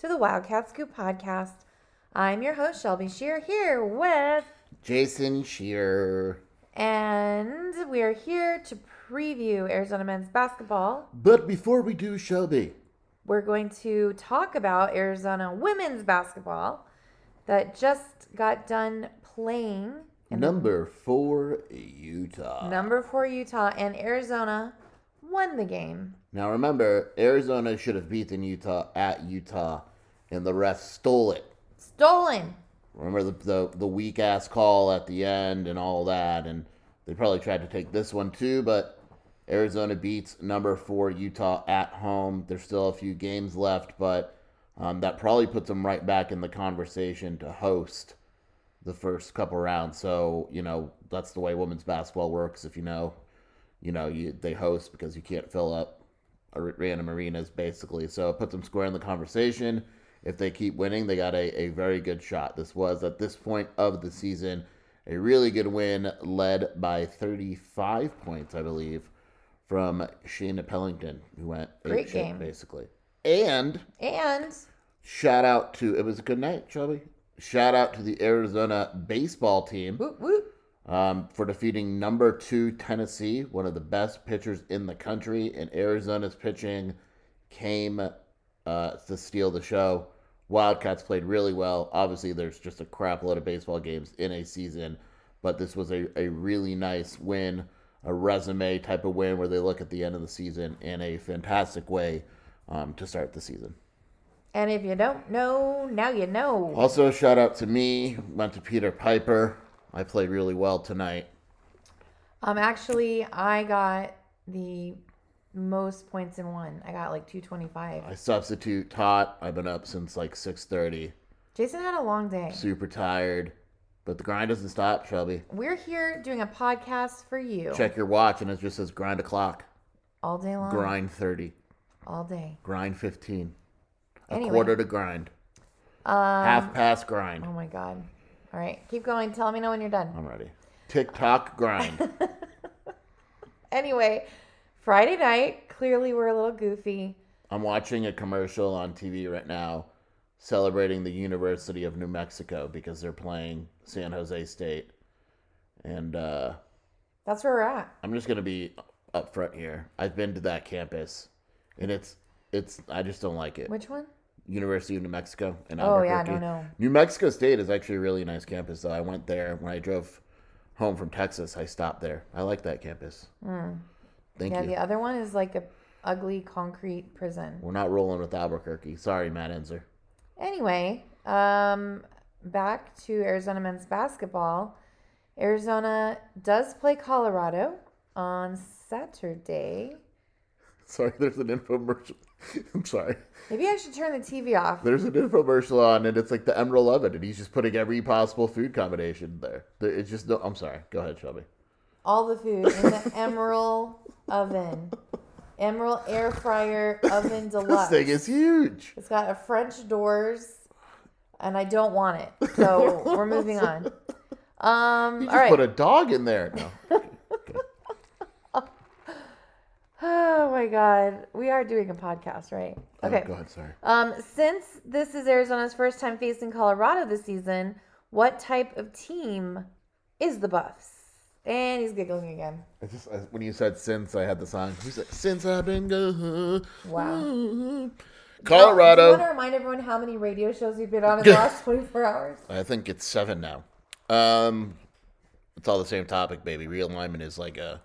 to the Wildcat Scoop podcast. I'm your host Shelby Shear here with Jason Shearer. and we are here to preview Arizona men's basketball. But before we do, Shelby, We're going to talk about Arizona women's basketball that just got done playing number four, Utah. number 4 Utah and Arizona won the game. Now remember, Arizona should have beaten Utah at Utah, and the refs stole it. Stolen. Remember the the, the weak ass call at the end and all that, and they probably tried to take this one too, but Arizona beats number four Utah at home. There's still a few games left, but um, that probably puts them right back in the conversation to host the first couple rounds. So you know that's the way women's basketball works. If you know, you know you they host because you can't fill up a random arenas basically. So it puts them square in the conversation. If they keep winning, they got a, a very good shot. This was at this point of the season a really good win, led by 35 points, I believe, from Shaina Pellington, who went Great apeshit, game. basically. And And shout out to it was a good night, Shelby. Shout out to the Arizona baseball team whoop whoop. um, for defeating number two Tennessee, one of the best pitchers in the country. And Arizona's pitching came uh, to steal the show. Wildcats played really well. Obviously, there's just a crap load of baseball games in a season, but this was a, a really nice win, a resume type of win where they look at the end of the season in a fantastic way um, to start the season. And if you don't know, now you know. Also, shout out to me, went to Peter Piper. I played really well tonight. Um, actually, I got the most points in one. I got like 225. I substitute taught. I've been up since like 6:30. Jason had a long day. Super tired, but the grind doesn't stop, Shelby. We're here doing a podcast for you Check your watch and it just says grind o'clock, all day long, grind 30, all day. grind 15, a quarter to grind, Um, half past grind. oh my god. All right, keep going. Tell me know when you're done. I'm ready. Tick tock grind. Anyway, Friday night. Clearly, we're a little goofy. I'm watching a commercial on TV right now celebrating the University of New Mexico because they're playing San Jose State. And uh, That's where we're at. I'm just gonna be up front here. I've been to that campus, and it's it's I just don't like it. Which one? University of New Mexico in Oh, yeah, no, no. New Mexico State is actually a really nice campus. So I went there when I drove home from Texas. I stopped there. I like that campus. Thank yeah, you. the other one is like a ugly concrete prison. We're not rolling with Albuquerque. Sorry, Matt Enzer. Anyway, um, back to Arizona men's basketball. Arizona does play Colorado on Saturday. Sorry, there's an infomercial. I'm sorry. Maybe I should turn the TV off. There's an infomercial on, and it's like the Emerald Oven, and he's just putting every possible food combination there. There- It's just no. I'm sorry. Go ahead, Shelby. All the food in the Emerald oven. Emerald air fryer oven deluxe. This thing is huge. It's got a French doors, and I don't want it. So we're moving on. Um, You just right. put a dog in there. No. Oh my God, we are doing a podcast, right? Okay. Oh, go ahead. Sorry. Um, since this is Arizona's first time facing Colorado this season, what type of team is the Buffs? And he's giggling again. I just I, when you said since I had the song. He's like, since I've been gone. Wow. Do Colorado. you want to remind everyone how many radio shows you've been on in the last 24 hours? I think it's seven now. Um, it's all the same topic, baby. Realignment is like a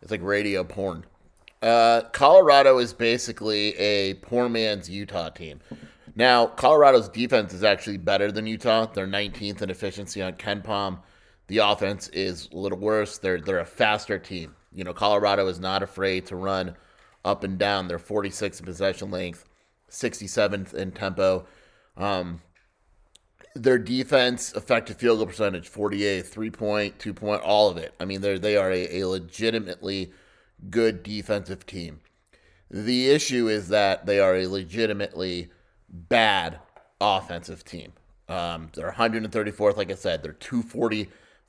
It's like radio porn. Uh, Colorado is basically a poor man's Utah team. Now, Colorado's defense is actually better than Utah. They're 19th in efficiency on KenPom. The offense is a little worse. They're they're a faster team. You know, Colorado is not afraid to run up and down. They're 46th in possession length, 67th in tempo. Um, their defense effective field goal percentage 48 three point two point all of it i mean they're they are a, a legitimately good defensive team the issue is that they are a legitimately bad offensive team um, they're 134th like i said they're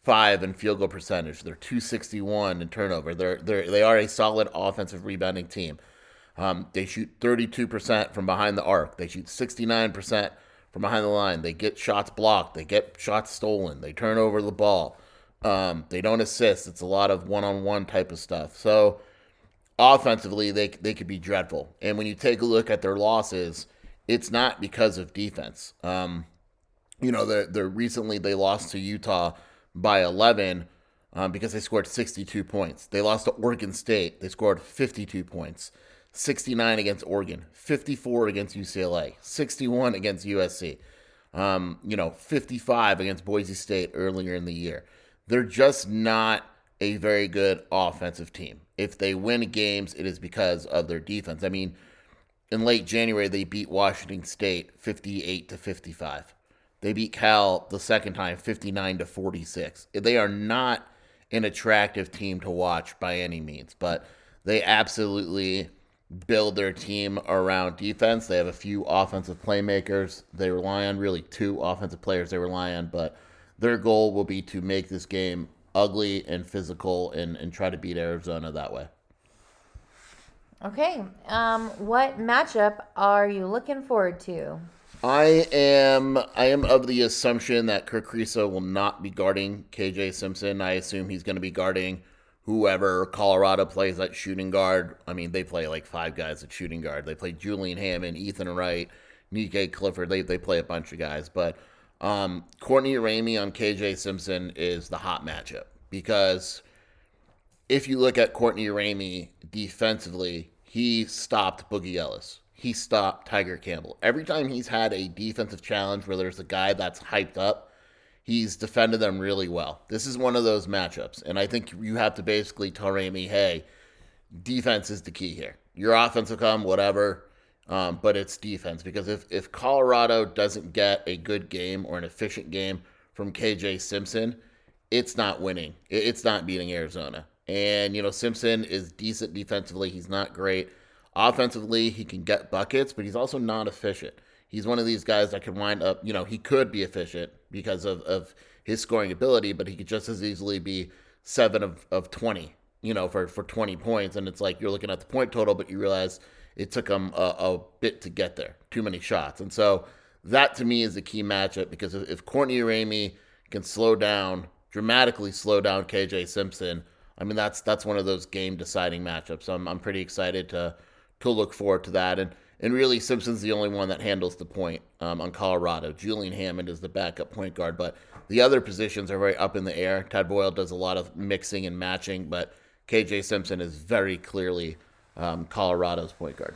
245 in field goal percentage they're 261 in turnover they're, they're they are a solid offensive rebounding team um, they shoot 32% from behind the arc they shoot 69% from behind the line. They get shots blocked. They get shots stolen. They turn over the ball. Um, they don't assist. It's a lot of one-on-one type of stuff. So offensively, they they could be dreadful. And when you take a look at their losses, it's not because of defense. Um, you know, they're, they're recently they lost to Utah by 11 um, because they scored 62 points. They lost to Oregon State. They scored 52 points. 69 against Oregon, 54 against UCLA, 61 against USC, um, you know, 55 against Boise State earlier in the year. They're just not a very good offensive team. If they win games, it is because of their defense. I mean, in late January, they beat Washington State 58 to 55. They beat Cal the second time 59 to 46. They are not an attractive team to watch by any means, but they absolutely build their team around defense. They have a few offensive playmakers they rely on, really two offensive players they rely on, but their goal will be to make this game ugly and physical and, and try to beat Arizona that way. Okay. Um, what matchup are you looking forward to? I am I am of the assumption that Kerr Kriisa will not be guarding KJ Simpson. I assume he's going to be guarding whoever Colorado plays at shooting guard. I mean, they play like five guys at shooting guard. They play Julian Hammond, Ethan Wright, Nique Clifford. They they play a bunch of guys, but um, Courtney Ramey on KJ Simpson is the hot matchup because if you look at Courtney Ramey defensively, he stopped Boogie Ellis. He stopped Tiger Campbell. Every time he's had a defensive challenge where there's a guy that's hyped up, he's defended them really well. This is one of those matchups, and I think you have to basically tell Ramey, hey, defense is the key here. Your offense will come, whatever, um, but it's defense because if if Colorado doesn't get a good game or an efficient game from KJ Simpson, it's not winning. It's not beating Arizona. And you know Simpson is decent defensively. He's not great offensively. He can get buckets, but he's also not efficient he's one of these guys that can wind up, you know, he could be efficient because of, of his scoring ability, but he could just as easily be seven of, of 20, you know, for, for 20 points. And it's like you're looking at the point total, but you realize it took him a, a bit to get there, too many shots. And so that to me is the key matchup because if, Courtney Ramey can slow down, dramatically slow down KJ Simpson, I mean, that's that's one of those game deciding matchups. I'm, I'm pretty excited to to look forward to that. And and really, Simpson's the only one that handles the point um, on Colorado. Julian Hammond is the backup point guard, but the other positions are very up in the air. Tad Boyle does a lot of mixing and matching, but KJ Simpson is very clearly um, Colorado's point guard.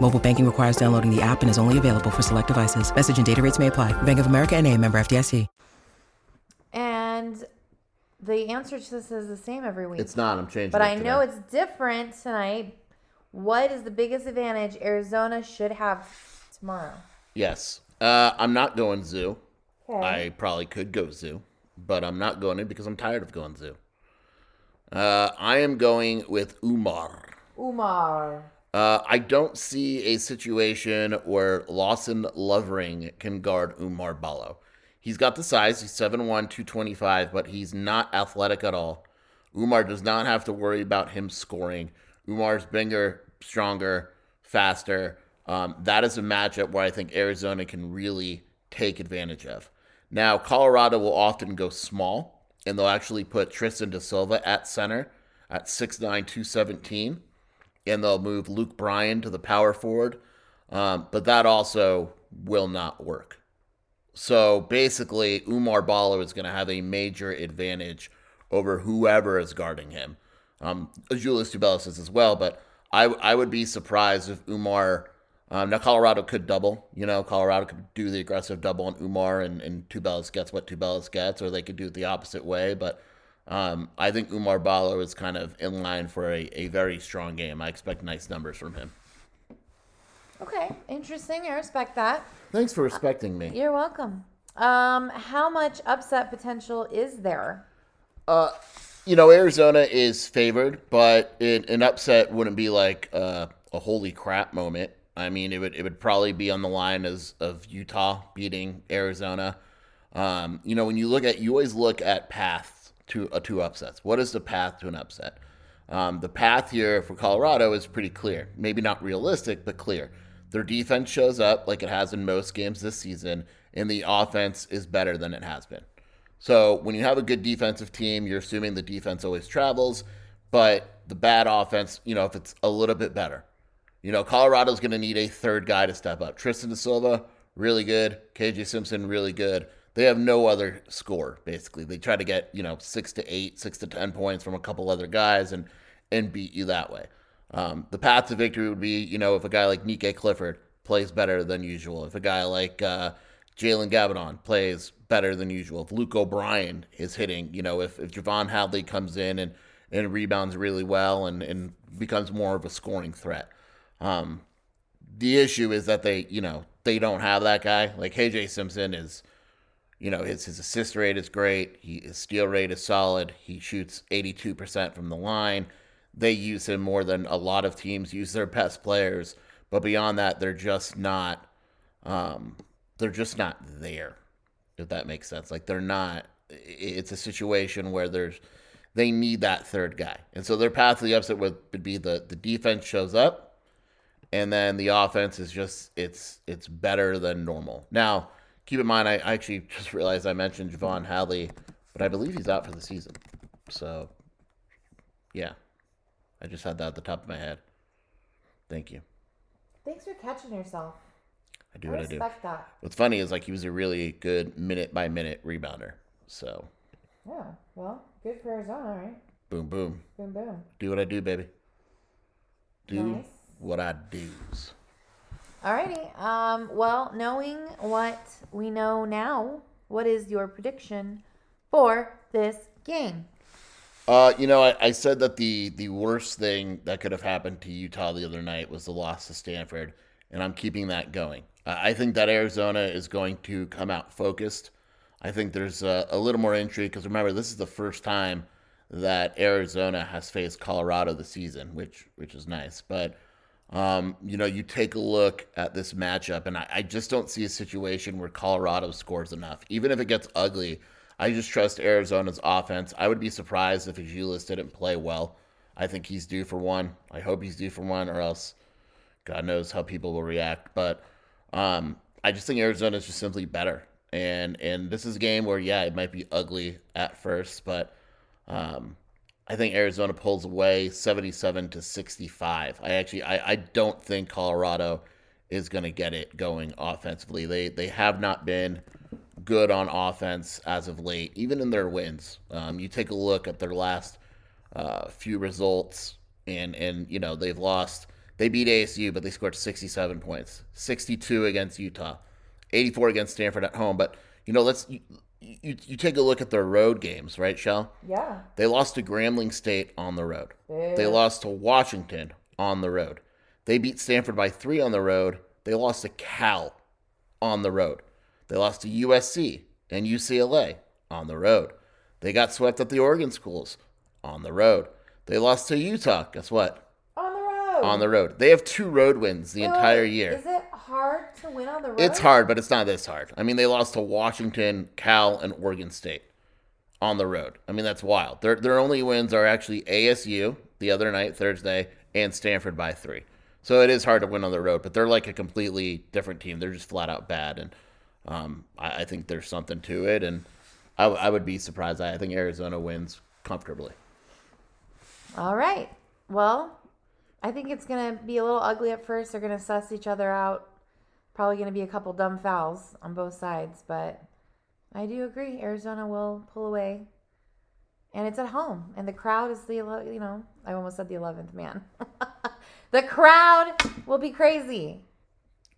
Mobile banking requires downloading the app and is only available for select devices. Message and data rates may apply. Bank of America and a member FDIC. And the answer to this is the same every week. It's not. I'm changing But it I know it's different tonight. What is the biggest advantage Arizona should have tomorrow. Yes. Uh, I'm not going zoo. Okay. I probably could go zoo, but I'm not going it because I'm tired of going zoo. Uh, I am going with Oumar. Oumar. Uh, I don't see a situation where Lawson Lovering can guard Oumar Ballo. He's got the size, he's 7'1, 225, but he's not athletic at all. Oumar does not have to worry about him scoring. Oumar's bigger, stronger, faster. Um, that is a matchup where I think Arizona can really take advantage of. Now, Colorado will often go small, and they'll actually put Tristan da Silva at center at 6'9, 217 and they'll move Luke O'Brien to the power forward. Um, but that also will not work. So basically, Oumar Ballo is going to have a major advantage over whoever is guarding him. Um, Julius Tubelis is as well, but I, I would be surprised if Oumar. Um, now, Colorado could double. You know, Colorado could do the aggressive double on Oumar, and, and Tubelis gets what Tubelis gets, or they could do it the opposite way. But um, I think Oumar Ballo is kind of in line for a, a very strong game. I expect nice numbers from him. Okay, interesting. I respect that. Thanks for respecting me. You're welcome. Um, how much upset potential is there? Uh, you know, Arizona is favored, but it, an upset wouldn't be like uh, a holy crap moment. I mean, it would it would probably be on the line as of Utah beating Arizona. Um, you know, when you look at you always look at paths to uh, two upsets. What is the path to an upset? Um, the path here for Colorado is pretty clear. Maybe not realistic, but clear. Their defense shows up like it has in most games this season, and the offense is better than it has been. So when you have a good defensive team, you're assuming the defense always travels, but the bad offense, you know, if it's a little bit better. You know, Colorado's going to need a third guy to step up. Tristan da Silva, really good. KJ Simpson, really good. They have no other score, basically. They try to get, you know, six to eight, six to 10 points from a couple other guys and, and beat you that way. Um, the path to victory would be, you know, if a guy like Nique Clifford plays better than usual, if a guy like uh, Jalen Gabbidon plays better than usual, if Luke O'Brien is hitting, you know, if, if J'Vonne Hadley comes in and, and rebounds really well and, and becomes more of a scoring threat. Um, the issue is that they, you know, they don't have that guy. Like KJ Simpson is, you know, his, his assist rate is great. He, his steal rate is solid. He shoots 82% from the line they use him more than a lot of teams use their best players. But beyond that, they're just not. Um, they're just not there. If that makes sense, like they're not. It's a situation where there's they need that third guy, and so their path to the upset would, would be the the defense shows up, and then the offense is just it's it's better than normal. Now, keep in mind, I, I actually just realized I mentioned J'Vonne Hadley, but I believe he's out for the season. So, yeah. I just had that at the top of my head. Thank you. Thanks for catching yourself. I do I what I do. respect that. What's funny is like he was a really good minute by minute rebounder. So Yeah. Well, good for Arizona, right? boom, boom. Boom, boom. Do what I do, baby. Do Nice. what I do's. Alrighty. Um. Well, knowing what we know now, what is your prediction for this game? Uh, you know, I, I said that the the worst thing that could have happened to Utah the other night was the loss to Stanford, and I'm keeping that going. I think that Arizona is going to come out focused. I think there's a, a little more intrigue because remember, this is the first time that Arizona has faced Colorado this season, which which is nice. But um, you know, you take a look at this matchup, and I, I just don't see a situation where Colorado scores enough, even if it gets ugly. I just trust Arizona's offense. I would be surprised if Azuolas didn't play well. I think he's due for one. I hope he's due for one, or else God knows how people will react. But um, I just think Arizona is just simply better. And and this is a game where yeah, it might be ugly at first, but um, I think Arizona pulls away 77 to 65. I actually I, I don't think Colorado is going to get it going offensively. They they have not been good on offense as of late, even in their wins. Um, you take a look at their last uh, few results, and and you know they've lost. They beat ASU, but they scored 67 points, 62 against Utah, 84 against Stanford at home. But you know, let's you, you, take a look at their road games, right, Shell? Yeah. They lost to Grambling State on the road. They lost to Washington on the road. They beat Stanford by three on the road, They lost to Cal on the road. They lost to USC and UCLA on the road. They got swept at the Oregon schools on the road. They lost to Utah. Guess what? On the road. On the road. They have two road wins the Wait, entire year. Is it hard to win on the road? It's hard, but it's not this hard. I mean, they lost to Washington, Cal, and Oregon State on the road. I mean, that's wild. Their their only wins are actually ASU the other night, Thursday, and Stanford by three. So it is hard to win on the road, but they're like a completely different team. They're just flat out bad, and um, I, I think there's something to it. And I, I would be surprised. I think Arizona wins comfortably. All right. Well, I think it's going to be a little ugly at first. They're going to suss each other out. Probably going to be a couple dumb fouls on both sides, but I do agree. Arizona will pull away. And it's at home. And the crowd is the, you know, I almost said the 11th man. the crowd will be crazy.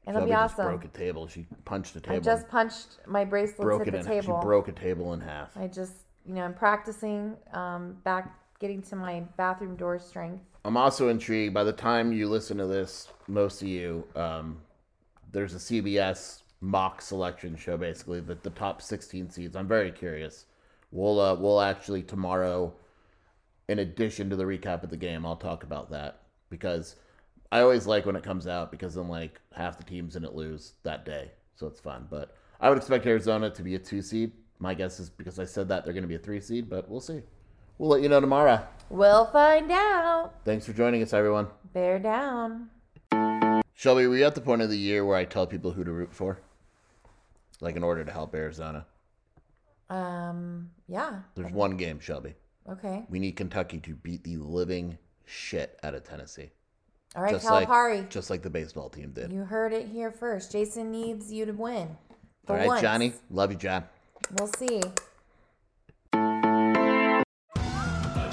And it'll Shelby be just awesome. broke a table. She punched a table. I just punched my bracelets broke at it the in. table. She broke a table in half. I just, you know, I'm practicing um, back, getting to my bathroom door strength. I'm also intrigued. By the time you listen to this, most of you, um, there's a CBS mock selection show, basically that the top 16 seeds. I'm very curious. We'll uh, we'll actually tomorrow, in addition to the recap of the game, I'll talk about that because I always like when it comes out because then like half the teams in it lose that day, so it's fun. But I would expect Arizona to be a two seed. My guess is because I said that they're going to be a three seed, but we'll see. We'll let you know tomorrow. We'll find out. Thanks for joining us, everyone. Bear down. Shelby, were you at the point of the year where I tell people who to root for? Like in order to help Arizona? Um, yeah. There's one game, Shelby. Okay. We need Kentucky to beat the living shit out of Tennessee. All right, just like Calipari. just like the baseball team did. You heard it here first. Jason needs you to win. All right, once. Johnny. Love you, John. We'll see.